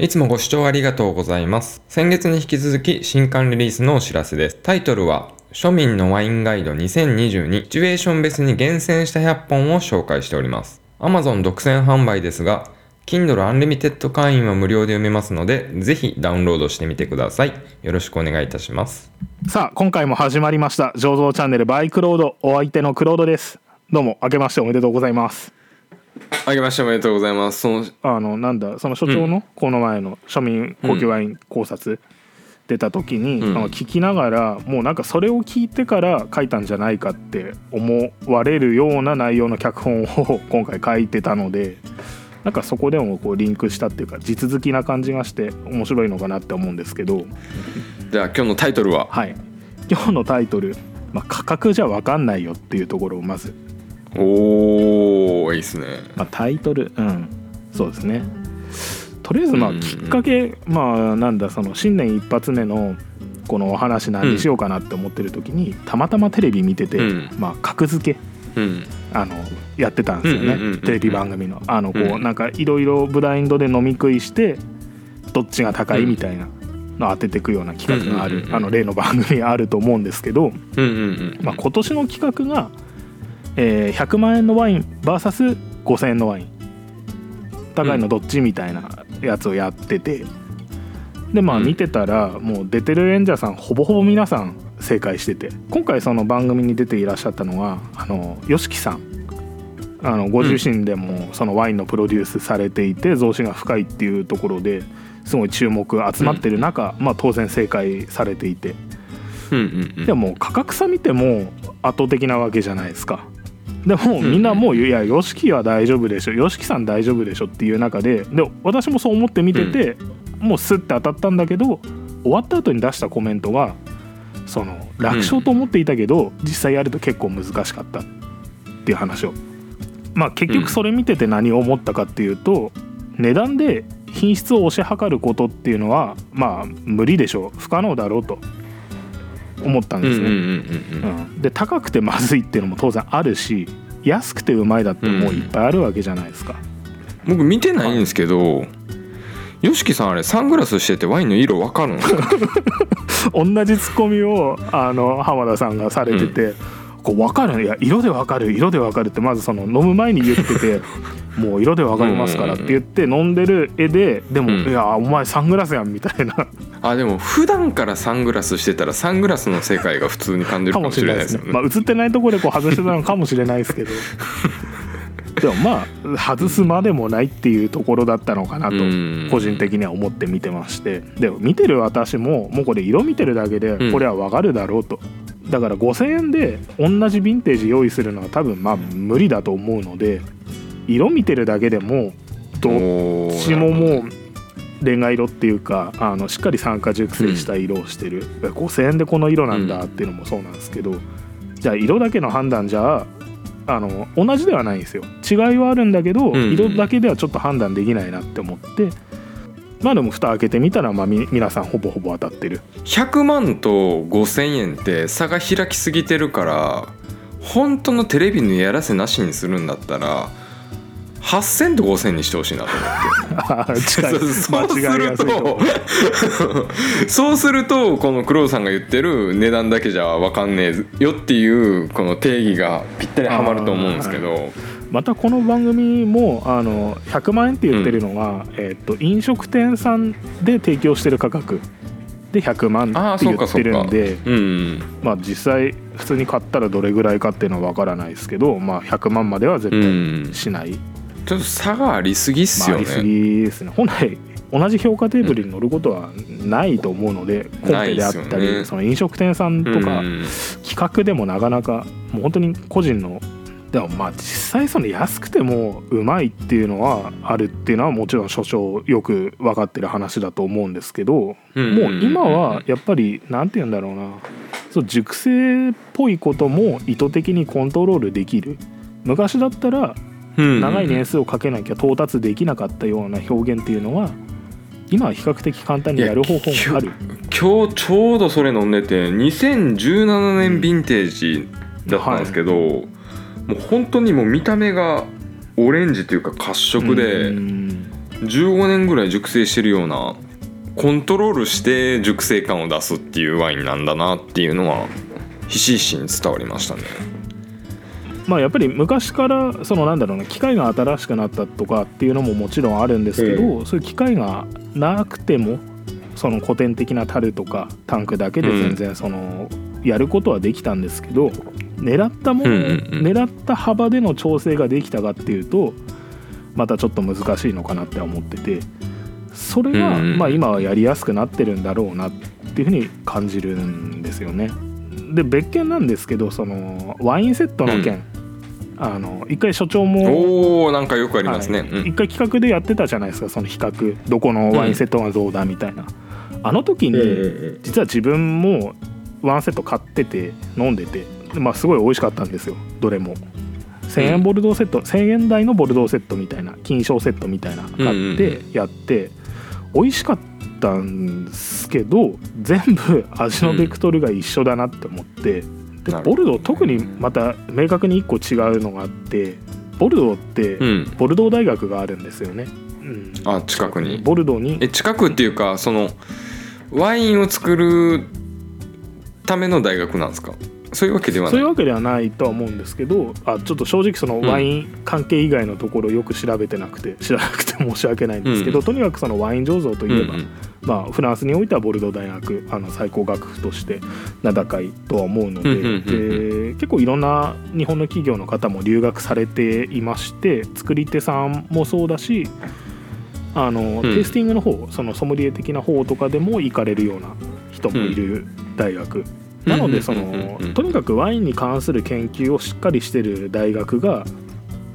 いつもご視聴ありがとうございます。先月に引き続き新刊リリースのお知らせです。タイトルは、庶民のワインガイド2022シチュエーション別に厳選した100本を紹介しております。Amazon 独占販売ですが、Kindle Unlimited 会員は無料で読めますので、ぜひダウンロードしてみてください。よろしくお願いいたします。さあ今回も始まりました醸造チャンネルバイクロードお相手のクロードですどうも明けましておめでとうございますあげましておめでとうございます。その、あのなんだその所長のこの前の庶民高級ワイン考察出た時に、うん。あの聞きながらもうなんかそれを聞いてから書いたんじゃないかって思われるような内容の脚本を今回書いてたのでなんかそこでもこうリンクしたっていうか地続きな感じがして面白いのかなって思うんですけど。じゃあ今日のタイトルは、はい。今日のタイトル、まあ、価格じゃ分かんないよっていうところをまず。おー、いいっすね。まあ、タイトルうん。そうですね。とりあえずまあうん。うんうんきっかけ、まあなんだその新年一発目のこのお話何にしようかなって思ってる時に、たまたまテレビ見てて、うん。まあ格付けうん。あのやってたんですよね、うんうんうんうんテレビ番組の。あのこう、うん。なんかいろいろブラインドで飲み食いしてどっちが高いみたいなの当てていくような企画がある、うんうんうんうんあの例の番組あると思うんですけど、うんうんうん。まあ、今年の企画が、えー100万円のワイン VS5000 円のワイン。高いのどっちみたいなやつをやってて。でまあうん。見てたらもう出てる演者さんほぼほぼ皆さん正解してて。今回その番組に出ていらっしゃったのはあの YOSHIKI さん。あのご自身でもそのワインのプロデュースされていて増資が深いっていうところですごい注目集まってる中、まあ、当然正解されていて。でも価格差見ても圧倒的なわけじゃないですか。でもみんなもう「いや YOSHIKI は大丈夫でしょ YOSHIKI さん大丈夫でしょ」っていう中でで私もそう思って見てて、もうスッて当たったんだけど終わった後に出したコメントがその楽勝と思っていたけど、実際やると結構難しかったっていう話を。まあ結局それ見てて何を思ったかっていうと、値段で品質を推し量ることっていうのはまあ無理でしょ。う不可能だろうと思ったんですね。うんうんうんうんうん。うん、で高くてまずいっていうのも当然あるし安くてうまいだってもういっぱいあるわけじゃないですか、僕見てないんですけど、よしきさんあれサングラスしててワインの色わかるの 同じツッコミをあの浜田さんがされてて、こう分かる。いや色で分かる色で分かるってまずその飲む前に言っててもう色で分かりますからって言って飲んでる絵ででも、うん。いやお前サングラスやんみたいな。あでも普段からサングラスしてたらサングラスの世界が普通に感じるかもしれないですよね。まあ、映ってないところでこう外してたのかもしれないですけど。でもまあ外すまでもないっていうところだったのかなとうん。個人的には思って見てまして。でも見てる私ももうこれ色見てるだけでうん。これはわかるだろうと、だから5,000円で同じヴィンテージ用意するのは多分まあ無理だと思うので色見てるだけでもどっちももう恋愛色っていうかあのしっかり酸化熟成した色をしてる、5,000円でこの色なんだっていうのもそうなんですけど、じゃあ色だけの判断じゃあの同じではないんですよ。違いはあるんだけど、んうん色だけではちょっと判断できないなって思って。まあでも蓋開けてみたら、まあ、み皆さんほぼほぼ当たってる。100万と5,000円って差が開きすぎてるから本当のテレビのやらせなしにするんだったら8,000と5,000にしてほしいなと思って。そうすると。とそうするとこの黒田さんが言ってる値段だけじゃ分かんねえよっていうこの定義がぴったりはまると思うんですけど。またこの番組もあの100万円って言ってるのが、えっと飲食店さんで提供してる価格で100万って言ってそうかそうんでうん。まあ実際普通に買ったらどれぐらいかっていうのは分からないですけど、まあ、100万までは絶うん。対しない、ちょっと差がありすぎっすまあ、あよりすね。ぎですね。本来同じ評価テーブルに乗ることはないと思うので、コンペであったり、ね。その飲食店さんとか、うん。企画でもなかなかもう本当に個人のでもまあ実際その安くてもうまいっていうのはあるっていうのはもちろん所長よく分かってる話だと思うんですけど、うんもう今はやっぱりなんて言うんだろうな。そう熟成っぽいことも意図的にコントロールできる。昔だったらうん長い年数をかけなきゃ到達できなかったような表現っていうのは今は比較的簡単にやる方法がある。今日ちょうどそれ飲んでて2017年ヴィンテージだったんですけど、もう本当にもう見た目がオレンジというか褐色で、うん。15年ぐらい熟成してるようなコントロールして熟成感を出すっていうワインなんだなっていうのはひしひしに伝わりましたねまあやっぱり昔からそのなんだろうな機械が新しくなったとかっていうのももちろんあるんですけど、そういう機械がなくてもその古典的な樽とかタンクだけで全然その、やることはできたんですけど狙ったもの、狙った幅での調整ができたかっていうとまたちょっと難しいのかなって思っててそれが、まあ今はやりやすくなってるんだろうなっていうふうに感じるんですよね。で別件なんですけどそのワインセットの件、あの一回所長もおおなんかよくありますね、はい。一回企画でやってたじゃないですかその比較。どこのワインセットがどうだみたいな、あの時に、うん実は自分もワンセット買ってて飲んでて。でまあすごい美味しかったんですよどれも。1000円ボルドーセット、1000円台のボルドーセットみたいな金賞セットみたいな買ってやって、美味しかったんですけど全部味のベクトルが一緒だなって思って、でなるほどボルドー特にまた明確に1個違うのがあってボルドーって、うん。ボルドー大学があるんですよね。うん、あ近くに。ボルドーにえ近くっていうかそのワインを作るための大学なんですか？そういうわけではない。そういうわけではないとは思うんですけどあちょっと正直そのんワイン関係以外のところよく調べてなくて 知らなくて申し訳ないんですけど、うん。とにかくそのワイン醸造といえば、うんうん。まあ、フランスにおいてはボルドー大学あの最高学府として名高いとは思うので,、うんうんうんで結構いろんな日本の企業の方も留学されていまして作り手さんもそうだしあの、テイスティングの方そのソムリエ的な方とかでも行かれるような人もいる大学、なのでそのとにかくワインに関する研究をしっかりしてる大学が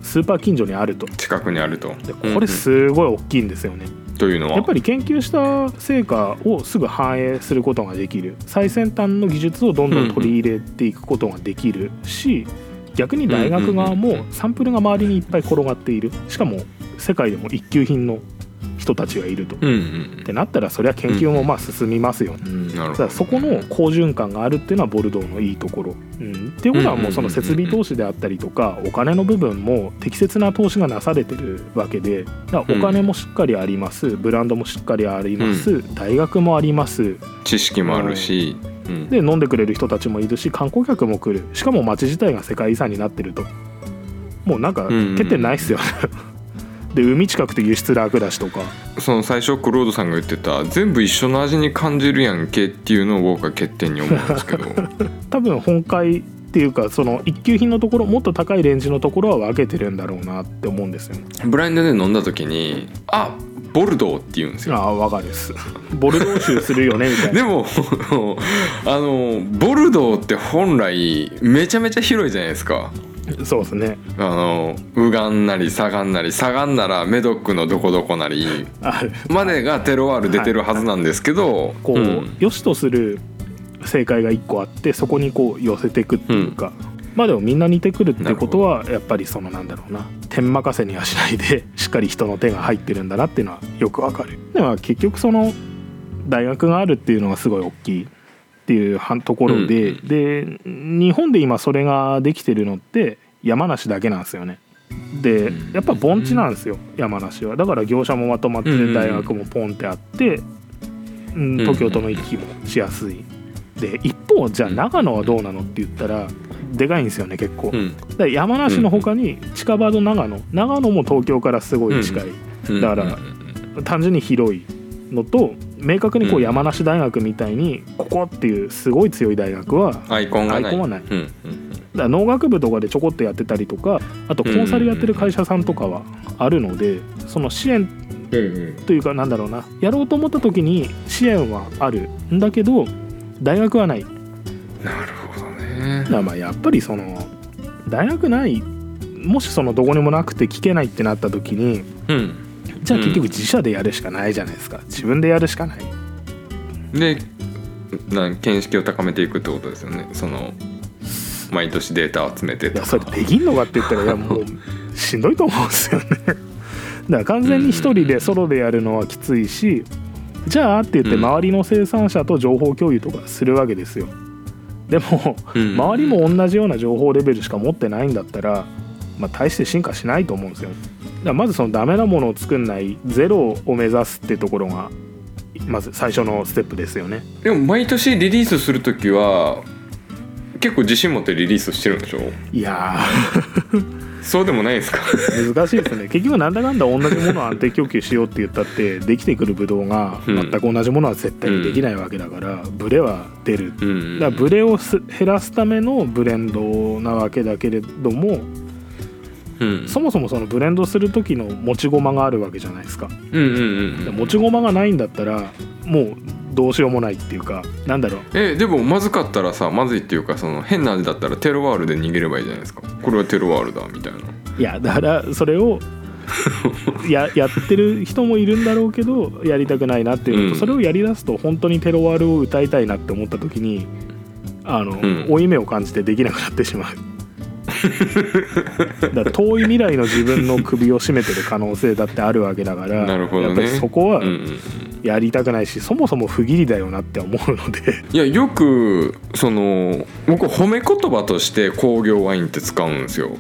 スーパー近所にあると。近くにあると。でこれすごい大きいんですよね。というのは？やっぱり研究した成果をすぐ反映することができる。最先端の技術をどんどん取り入れていくことができるし逆に大学側もサンプルが周りにいっぱい転がっている。しかも世界でも一級品の人たちがいると。うんうんってなったらそりゃ研究もまあ進みますよね。うんなるほど。だからそこの好循環があるっていうのはボルドーのいいところ。うん、っていうことはもうその設備投資であったりとかお金の部分も適切な投資がなされてるわけで。だからお金もしっかりあります。ブランドもしっかりあります、大学もあります。知識もあるし、うん。で飲んでくれる人たちもいるし観光客も来る。しかも街自体が世界遺産になってると。もうなんかうんうん。欠点ないっすよね。で海近くて輸出楽だしとかその最初クロードさんが言ってた全部一緒の味に感じるやんけっていうのを僕は欠点に思うんですけど 多分本会っていうかその一級品のところもっと高いレンジのところは分けてるんだろうなって思うんですよね。ブラインドで飲んだ時に「あボルドー」って言うんですよああ分かるです。ボルドー州するよねみたいな。でも あのボルドーって本来めちゃめちゃ広いじゃないですかそうですね。あの右岸なり左岸なり左岸ならメドックのどこどこなりあるまでがテロワール出てるはずなんですけど、こう、ん。良しとする正解が一個あってそこにこう寄せていくっていうか、まあでもみんな似てくるってことはやっぱりそのなんだろうな。天任せにはしないで しっかり人の手が入ってるんだなっていうのはよくわかる。でも結局その大学があるっていうのがすごい大きいっていうはところで、うんで日本で今それができてるのって山梨だけなんですよね。でうんやっぱ盆地なんですよ山梨は。だから業者もまとまってうん大学もポンってあって、うん、東京との行き来もしやすい。で一方じゃあ長野はどうなのって言ったらでかいんですよね結構、だかうんら山梨の他に近場の長野。長野も東京からすごい近い、うん。だから単純に広いのと明確にこううん。山梨大学みたいにここっていうすごい強い大学はアイコンがない。アイコンはない。うん。うん。だから農学部とかでちょこっとやってたりとかあとコンサルやってる会社さんとかはあるのでその支援というかなんだろうなやろうと思った時に支援はあるんだけど大学はない。なるほどね。らまあやっぱりその大学ないもしそのどこにもなくて聞けないってなった時にうんじゃあ結局自社でやるしかないじゃないですか。自分でやるしかない。でなん見識を高めていくってことですよね。その毎年データを集めていとか。やそれできんのかって言ったらいやもう しんどいと思うんですよね。だから完全に一人でソロでやるのはきついしじゃあって言ってうん。周りの生産者と情報共有とかするわけですよ。でもうん。周りも同じような情報レベルしか持ってないんだったら、まあ、大して進化しないと思うんですよらまずそのダメなものを作んないゼロを目指すってところがまず最初のステップですよね。でも毎年リリースする時は結構自信持ってリリースしてるんでしょ？いやそうでもないですか？ー難しいですね。結局なんだかんだ同じものを安定供給しようって言ったってできてくるブドウがうん。全く同じものは絶対にできないわけだから、ブレは出る。うん。だからブレをす減らすためのブレンドなわけだけれどもうん。そもそもそのブレンドする時の持ち駒があるわけじゃないですか。うんうんうんで持ち駒がないんだったらもうどうしようもないっていうかなんだろう。えでもまずかったらさまずいっていうかその変な味だったらテロワールで逃げればいいじゃないですか。これはテロワールだみたいな。いやだからそれをや やってる人もいるんだろうけどやりたくないなっていうのと、うん。それをやりだすと本当にテロワールを歌いたいなって思った時にあの、ん。負い目を感じてできなくなってしまう。だ遠い未来の自分の首を絞めてる可能性だってあるわけだからなるほどね。やっぱりそこはうんうんうん。やりたくないし、そもそも不義理だよなって思うので。いやよくその僕褒め言葉として工業ワインって使うんですよ。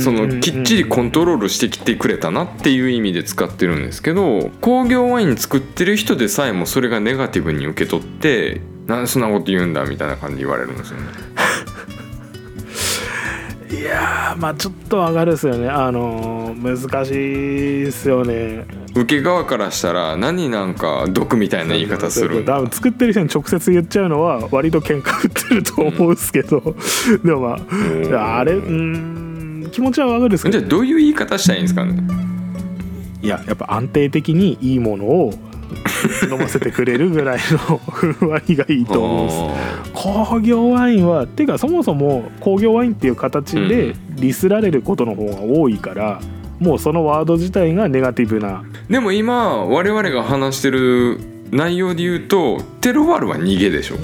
そのきっちりコントロールしてきてくれたなっていう意味で使ってるんですけど工業ワイン作ってる人でさえもそれがネガティブに受け取ってなんでそんなこと言うんだみたいな感じで言われるんですよねいやーまあちょっと上がるですよね。あのー難しいですよね。受け側からしたら何なんか毒みたいな言い方する？多分作ってる人に直接言っちゃうのは割と喧嘩売ってると思うんですけど、でもまああれうーん気持ちはわかるんですけど。じゃあどういう言い方したらいいんですかね？いややっぱ安定的にいいものを飲ませてくれるぐらいのふんわりがいいと思うんです工業ワインはてかそもそも工業ワインっていう形でディスられることの方が多いから、もうそのワード自体がネガティブな。でも今我々が話してる内容で言うとテロワールは逃げでしょ？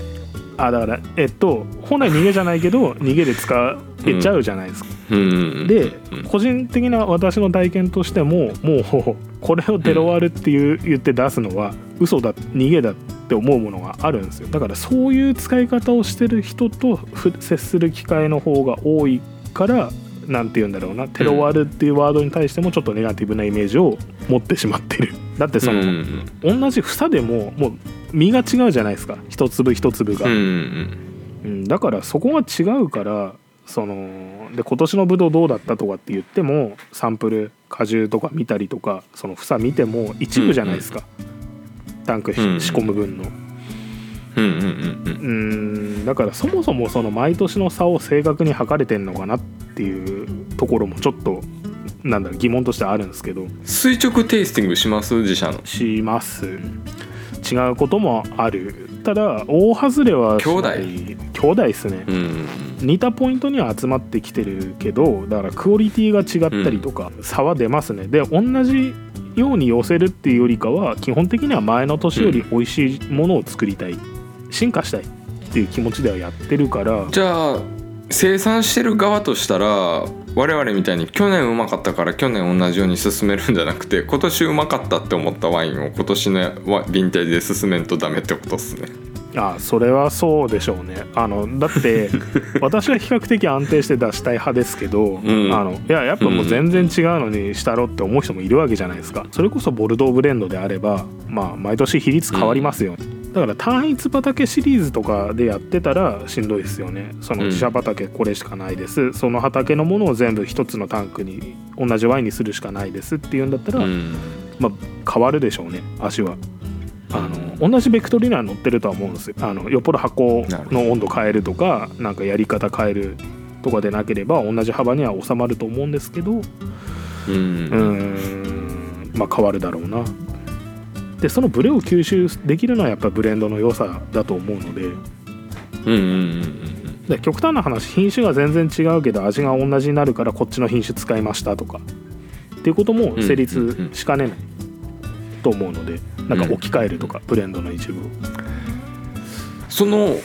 あだからえっと本来逃げじゃないけど 逃げで使えちゃうじゃないですか、うん。でうん個人的な私の体験としてももうこれをテロワールっていう言って出すのは嘘だ逃げだ。って思うものがあるんですよ。だからそういう使い方をしてる人とふ接する機会の方が多いからなんて言うんだろうな。テロワールっていうワードに対してもちょっとネガティブなイメージを持ってしまってる。だってその、うんうん同じ房でももう実が違うじゃないですか。一粒一粒が、うんうんうん、だからそこが違うからそので今年のブドウどうだったとかって言ってもサンプル果汁とか見たりとかその房見ても一部じゃないですか、タンク仕込む分の。うんうんうんうん。うん。だからそもそもその毎年の差を正確に測れてんのかなっていうところもちょっとなんだろう疑問としてあるんですけど。垂直テイスティングします？自社の。します。違うこともある。ただ大外れはしない。兄弟。ですね。うん。似たポイントには集まってきてるけどだからクオリティが違ったりとか差は出ますね、で同じように寄せるっていうよりかは基本的には前の年より美味しいものを作りたい、進化したいっていう気持ちではやってるから。じゃあ生産してる側としたら我々みたいに去年うまかったから去年同じように進めるんじゃなくて今年うまかったって思ったワインを今年のヴィンテージで進めんとダメってことっすね。あそれはそうでしょうね。あのだって 私は比較的安定して出したい派ですけど、ん。あのいややっぱもう全然違うのにしたろって思う人もいるわけじゃないですか。それこそボルドーブレンドであればまあ毎年比率変わりますよ、だから単一畑シリーズとかでやってたらしんどいですよね。そのうん。自社畑これしかないです、その畑のものを全部一つのタンクに同じワインにするしかないですっていうんだったら、うん。まあ、変わるでしょうね。味は。あの同じベクトルには乗ってるとは思うんですよ。あのよっぽど箱の温度変えるとかなんかやり方変えるとかでなければ同じ幅には収まると思うんですけどううんまあ変わるだろうな。でそのブレを吸収できるのはやっぱブレンドの良さだと思うので。うんうんうんで極端な話品種が全然違うけど味が同じになるからこっちの品種使いましたとか。っていうことも成立しかねないと思うのでなんか置き換えるとかブレンドの一部を。その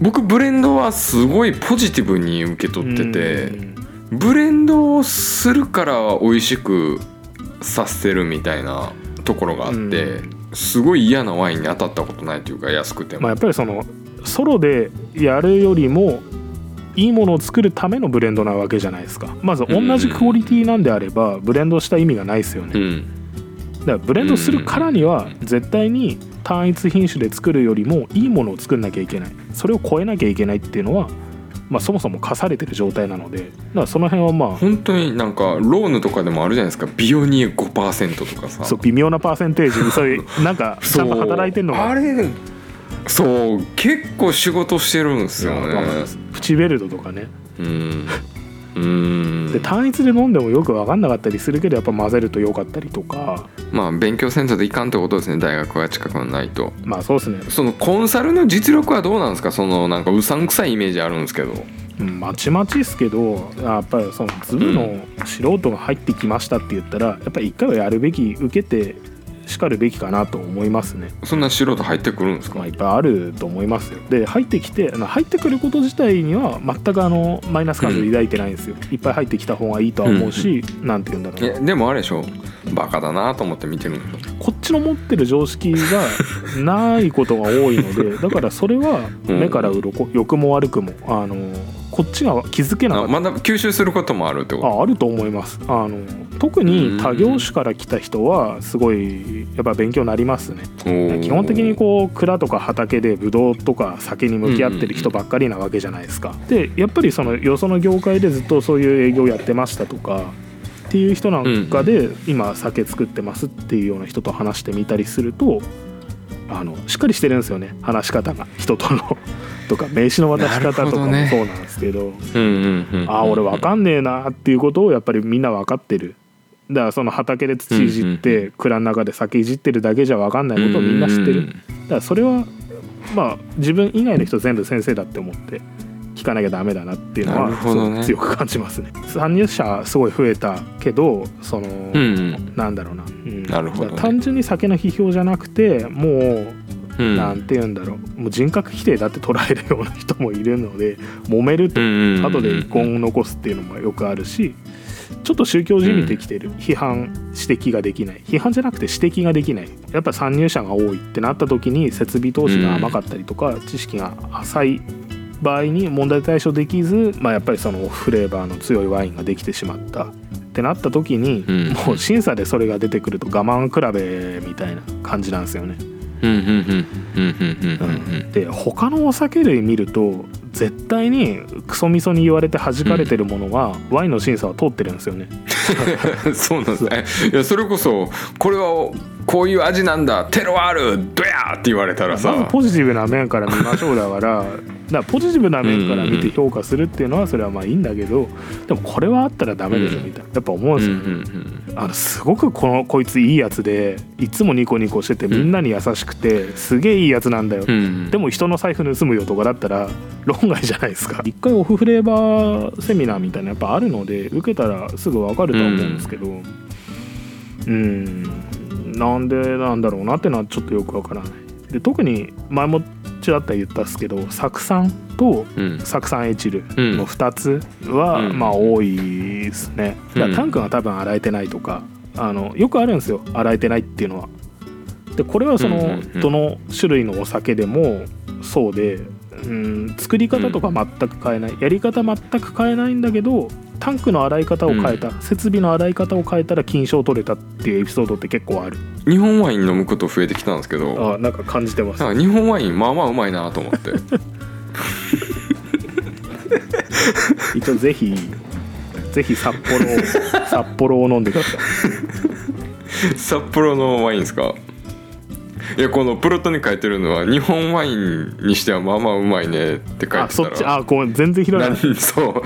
僕ブレンドはすごいポジティブに受け取っててブレンドをするから美味しくさせるみたいなところがあってすごい嫌なワインに当たったことないというか安くても。まあ、やっぱりそのソロでやるよりもいいものを作るためのブレンドなわけじゃないですか。まず同じクオリティなんであればブレンドした意味がないですよね、うんだからブレンドするからには絶対に単一品種で作るよりもいいものを作んなきゃいけない。それを超えなきゃいけないっていうのは、まあ、そもそも課されてる状態なのでだからその辺はまあ本当になんかローヌとかでもあるじゃないですか。ビオニー5%とかさ。そう微妙なパーセンテージ。そういうなんかちゃんと働いてんのが。あれそう結構仕事してるんですよね。すプチベルトとかね。うんうんで単一で飲んでもよく分かんなかったりするけどやっぱ混ぜると良かったりとか。まあ勉強せんとでいかんってことですね大学が近くにないとまあそうですね、そのコンサルの実力はどうなんですか？そのなんかうさんくさいイメージあるんですけど。うん、まちまちですけどやっぱりそのズブの素人が入ってきましたって言ったらやっぱり一回はやるべき受けてしかるべきかなと思いますね。そんな素人入ってくるんですか、まあ、いっぱいあると思いますよ。で入ってきてあの入ってくること自体には全くあのマイナス感情抱いてないんですよ、いっぱい入ってきた方がいいとは思うし、なんて言うんだろうな。いやでもあれでしょ。バカだなと思って見てるこっちの持ってる常識がないことが多いのでだからそれは目から鱗良くも悪くもあのこっちが気づけなかった。あまだ吸収することもあるってこと？ああると思います。あの特に他業種から来た人はすごいやっぱ勉強になりますね。基本的にこう蔵とか畑でブドウとか酒に向き合ってる人ばっかりなわけじゃないですか。でやっぱりそのよその業界でずっとそういう営業やってましたとかっていう人なんかで今酒作ってますっていうような人と話してみたりするとあのしっかりしてるんですよね。話し方が。人とのとか名刺の渡し方とかもそうなんですけどああ俺わかんねえなっていうことをやっぱりみんな分かってる。だからその畑で土いじっうんて蔵の中で酒いじってるだけじゃ分かんないことをみんな知ってる。だからそれはまあ自分以外の人全部先生だって思って聞かなきゃダメだなっていうのなはね。すごく強く感じますね。参入者すごい増えたけどその、うんうん。なんだろうな、うん。なるほどね。単純に酒の批評じゃなくてもううん。なんて言うんだろう。もう人格否定だって捉えるような人もいるので 揉めるとうんうんうん後で遺恨を残すっていうのもよくあるしちょっと宗教じみてきてる、批判指摘ができない。批判じゃなくて指摘ができない。やっぱ参入者が多いってなった時に設備投資が甘かったりとか、知識が浅い場合に問題対処できず、まあ、やっぱりそのフレーバーの強いワインができてしまった。ってなった時に、うん。もう審査でそれが出てくると我慢比べみたいな感じなんですよね。うんうんうんうんうんうんうんで他のお酒類見ると絶対にクソみそに言われて弾かれてるものが、ワインの審査は通ってるんですよね。う んそうなんですね。いやそれこそこれはこういう味なんだテロワールドヤーって言われたらまずさポジティブな面から見ましょうだからだからポジティブな面から見て評価するっていうのはそれはまあいいんだけどでもこれはあったらダメでしょみたいな。やっぱ思うんうんですよね。あのすごくこのこいついいやつでいつもニコニコしててみんなに優しくてすげえいいやつなんだよ、うんでも人の財布盗むよとかだったら論外じゃないですか。一回オフフレーバーセミナーみたいなやっぱあるので受けたらすぐ分かるとは思うんですけど。うん。なんでなんだろうなってのはちょっとよくわからないで特に前もちらっと言ったっすけど酢酸とうん。酢酸エチルうんの2つは、うん。まあ多いですね。だからうんタンクが多分洗えてないとかあのよくあるんですよ。洗えてないっていうのは。でこれはその、どの種類のお酒でもそうでうん作り方とか全く変えない、やり方全く変えないんだけどタンクの洗い方を変えた、設備の洗い方を変えたら金賞取れたっていうエピソードって結構ある。日本ワイン飲むこと増えてきたんですけどあなんか感じてます。なんか日本ワインまあまあうまいなと思って。一応ぜひぜひ札幌を札幌を飲んでください。札幌のワインですか？いやこのプロットに書いてるのは日本ワインにしてはまあまあうまいねって書いてたら。あそっちあこう全然広い。そう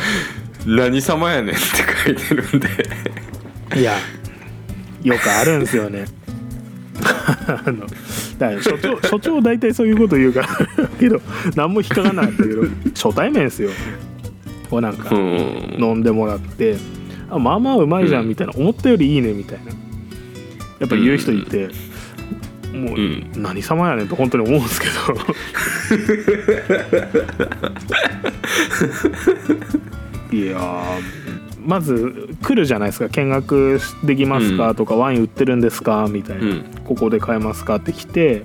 何様やねんって書いてるんで。いやよくあるんですよね。あのだ所長 所長大体そういうこと言うから けど何も引っかかんなかったけど初対面ですよ。こうなんかうん。飲んでもらってあまあまあうまいじゃんみたいな、思ったよりいいねみたいな。やっぱり言う人いて、もう、うん。何様やねんと本当に思うんですけどいやーまず来るじゃないですか。見学できますか、うん。とかワイン売ってるんですか？みたいな、うん。ここで買えますかって来て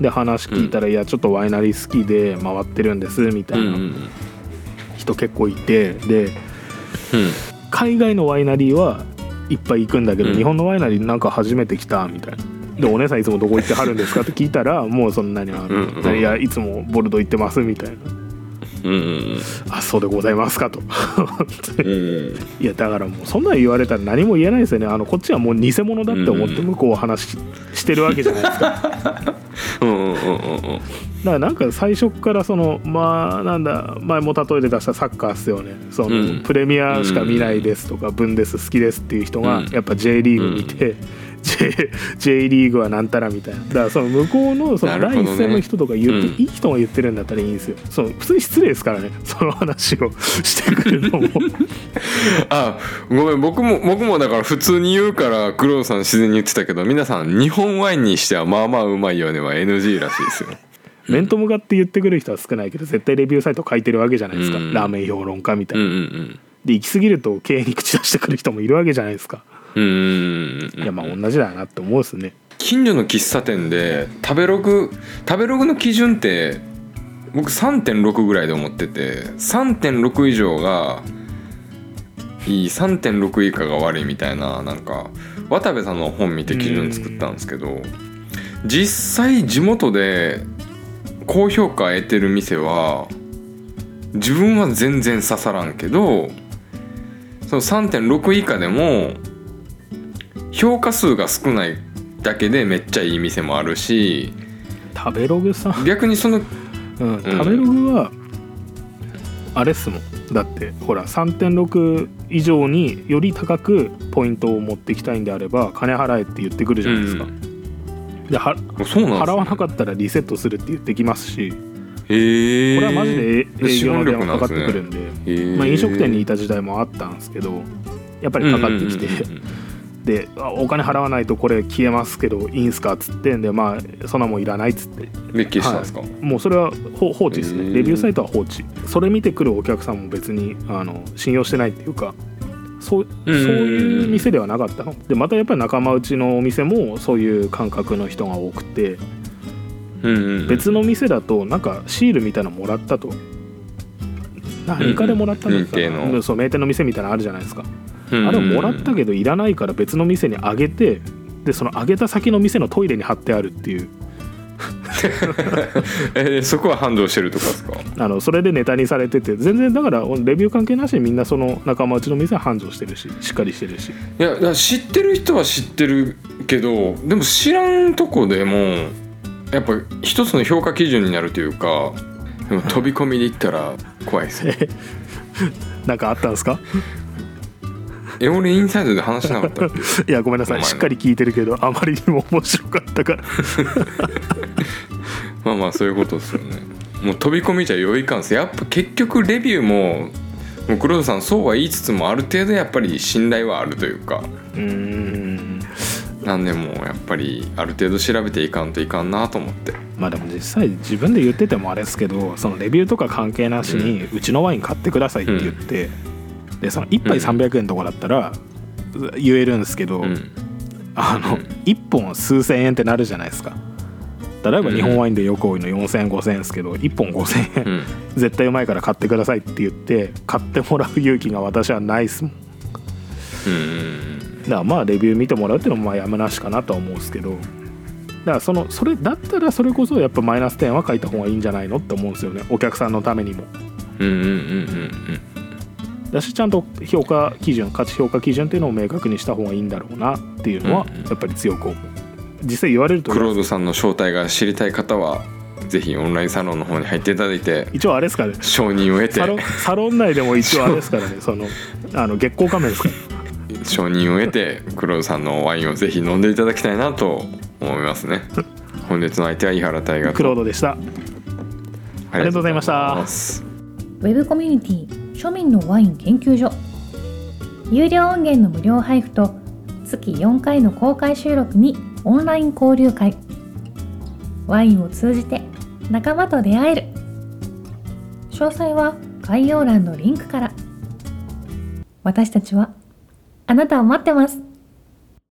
で話聞いたら、いやちょっとワイナリー好きで回ってるんですみたいな、うん人人結構いてでうん。海外のワイナリーはいっぱい行くんだけど、うん。日本のワイナリーなんか初めて来たみたいな。でお姉さんいつもどこ行ってはるんですかって聞いたらもうそんなにあの、うんうん。いやいつもボルド行ってますみたいなうんうんあそうでございますかと。うんうん。いやだからもうそんなん言われたら何も言えないですよね。あのこっちはもう偽物だって思ってうん向こうは話ししてるわけじゃないですか。だ かうんうんうんうん。らなんか最初っからそのまあなんだ前も例えて出したサッカーっすよね。その、うん。プレミアしか見ないですとか、ブンデス好きですっていう人がうん。やっぱ J リーグ見て、J, J リーグはなんたらみたいな。だからその向こうのその第一線の人とか言って、うん。いい人が言ってるんだったらいいんですよ。その普通に失礼ですからね。その話をしてくるのも。あごめん。僕も僕もだから普通に言うから黒田さん自然に言ってたけど皆さん日本ワインにしてはまあまあうまいよねは NG らしいですよ。面と向かって言ってくる人は少ないけど絶対レビューサイト書いてるわけじゃないですか、うん。ラーメン評論家みたいうんな、うん。で行き過ぎると経営に口出してくる人もいるわけじゃないですか、うんうんうんうんいやまあ同じだなって思うっすね近所の喫茶店で食べログ食べログの基準って僕3.6ぐらいで思ってて3.6以上がいい3.6以下が悪いみたいななんか渡部さんの本見て基準作ったんですけど実際地元で高評価得てる店は自分は全然刺さらんけどその3.6以下でも評価数が少ないだけでめっちゃいい店もあるし食べログさん、逆にそのうん、食べログはあれっすもん。だってほら3.6以上により高くポイントを持っていきたいんであれば金払えって言ってくるじゃないですか、うん。ではそうなんです払わなかったらリセットするって言ってきますしこれはマジで営業の電話かかってくるんで。へーまあ、飲食店にいた時代もあったんですけどやっぱりかかってきて、うんうんうんうんであお金払わないとこれ消えますけどいいんすかっつってんでまあそんなもんいらないっつって。で消したんですか、もうそれは放放置ですね。レビューサイトは放置。それ見てくるお客さんも別にあの信用してないっていうかそうそううん。いう店ではなかった。のでまたやっぱり仲間内のお店もそういう感覚の人が多くて。別の店だとなんかシールみたいなのもらったと何かでもらったんだっけうん。うん。認定のそう名店の店みたいなのあるじゃないですか。うん。うんあれをもらったけどいらないから別の店にあげてでそのあげた先の店のトイレに貼ってあるっていう。えーそこは繁盛してるとかですか？あのそれでネタにされてて全然だからレビュー関係なしにみんなその仲間内の店は繁盛してるししっかりしてるし。いや知ってる人は知ってるけどでも知らんとこでもやっぱ一つの評価基準になるというかでも飛び込みで行ったら怖いです。よなんかあったんですか？え俺インサイドで話しなかった。いやごめんなさい。しっかり聞いてるけどあまりにも面白かったから。まあまあそういうことですよね。もう飛び込みじゃ良いかんす。やっぱ結局レビューももう黒田さんそうは言いつつもある程度やっぱり信頼はあるというか。うーん。なんでもうやっぱりある程度調べていかんといかんなと思ってまあでも実際自分で言っててもあれですけどそのレビューとか関係なしにうちのワイン買ってくださいって言って、でその1杯300円とかだったら言えるんですけど、うん。あの、うん。1本数千円ってなるじゃないですか。例えば日本ワインでよく多いの4000円5000円ですけど1本5000円、うん。絶対うまいから買ってくださいって言って買ってもらう勇気が私はないっすもん。うん。だからまあレビュー見てもらうっていうのもまあやむなしかなとは思うんですけどだからそのそれだったらそれこそやっぱマイナス点は書いた方がいいんじゃないのって思うんですよね。お客さんのためにも。うんうんうんうんうん。だしちゃんと評価基準価値評価基準っていうのを明確にした方がいいんだろうなっていうのはやっぱり強く思う。実際言われるとクロードさんの正体が知りたい方はぜひオンラインサロンの方に入っていただいて一応あれですからね。承認を得て。サロンサロン内でも一応あれですからね。そのあの月光仮面ですから承認を得てクロードさんのワインをぜひ飲んでいただきたいなと思いますね。本日の相手は井原大河クロードでした。ありがとうございました。すウェブコミュニティ庶民のワイン研究所。有料音源の無料配布と月4回の公開収録にオンライン交流会。ワインを通じて仲間と出会える。詳細は概要欄のリンクから。私たちはあなたを待ってます。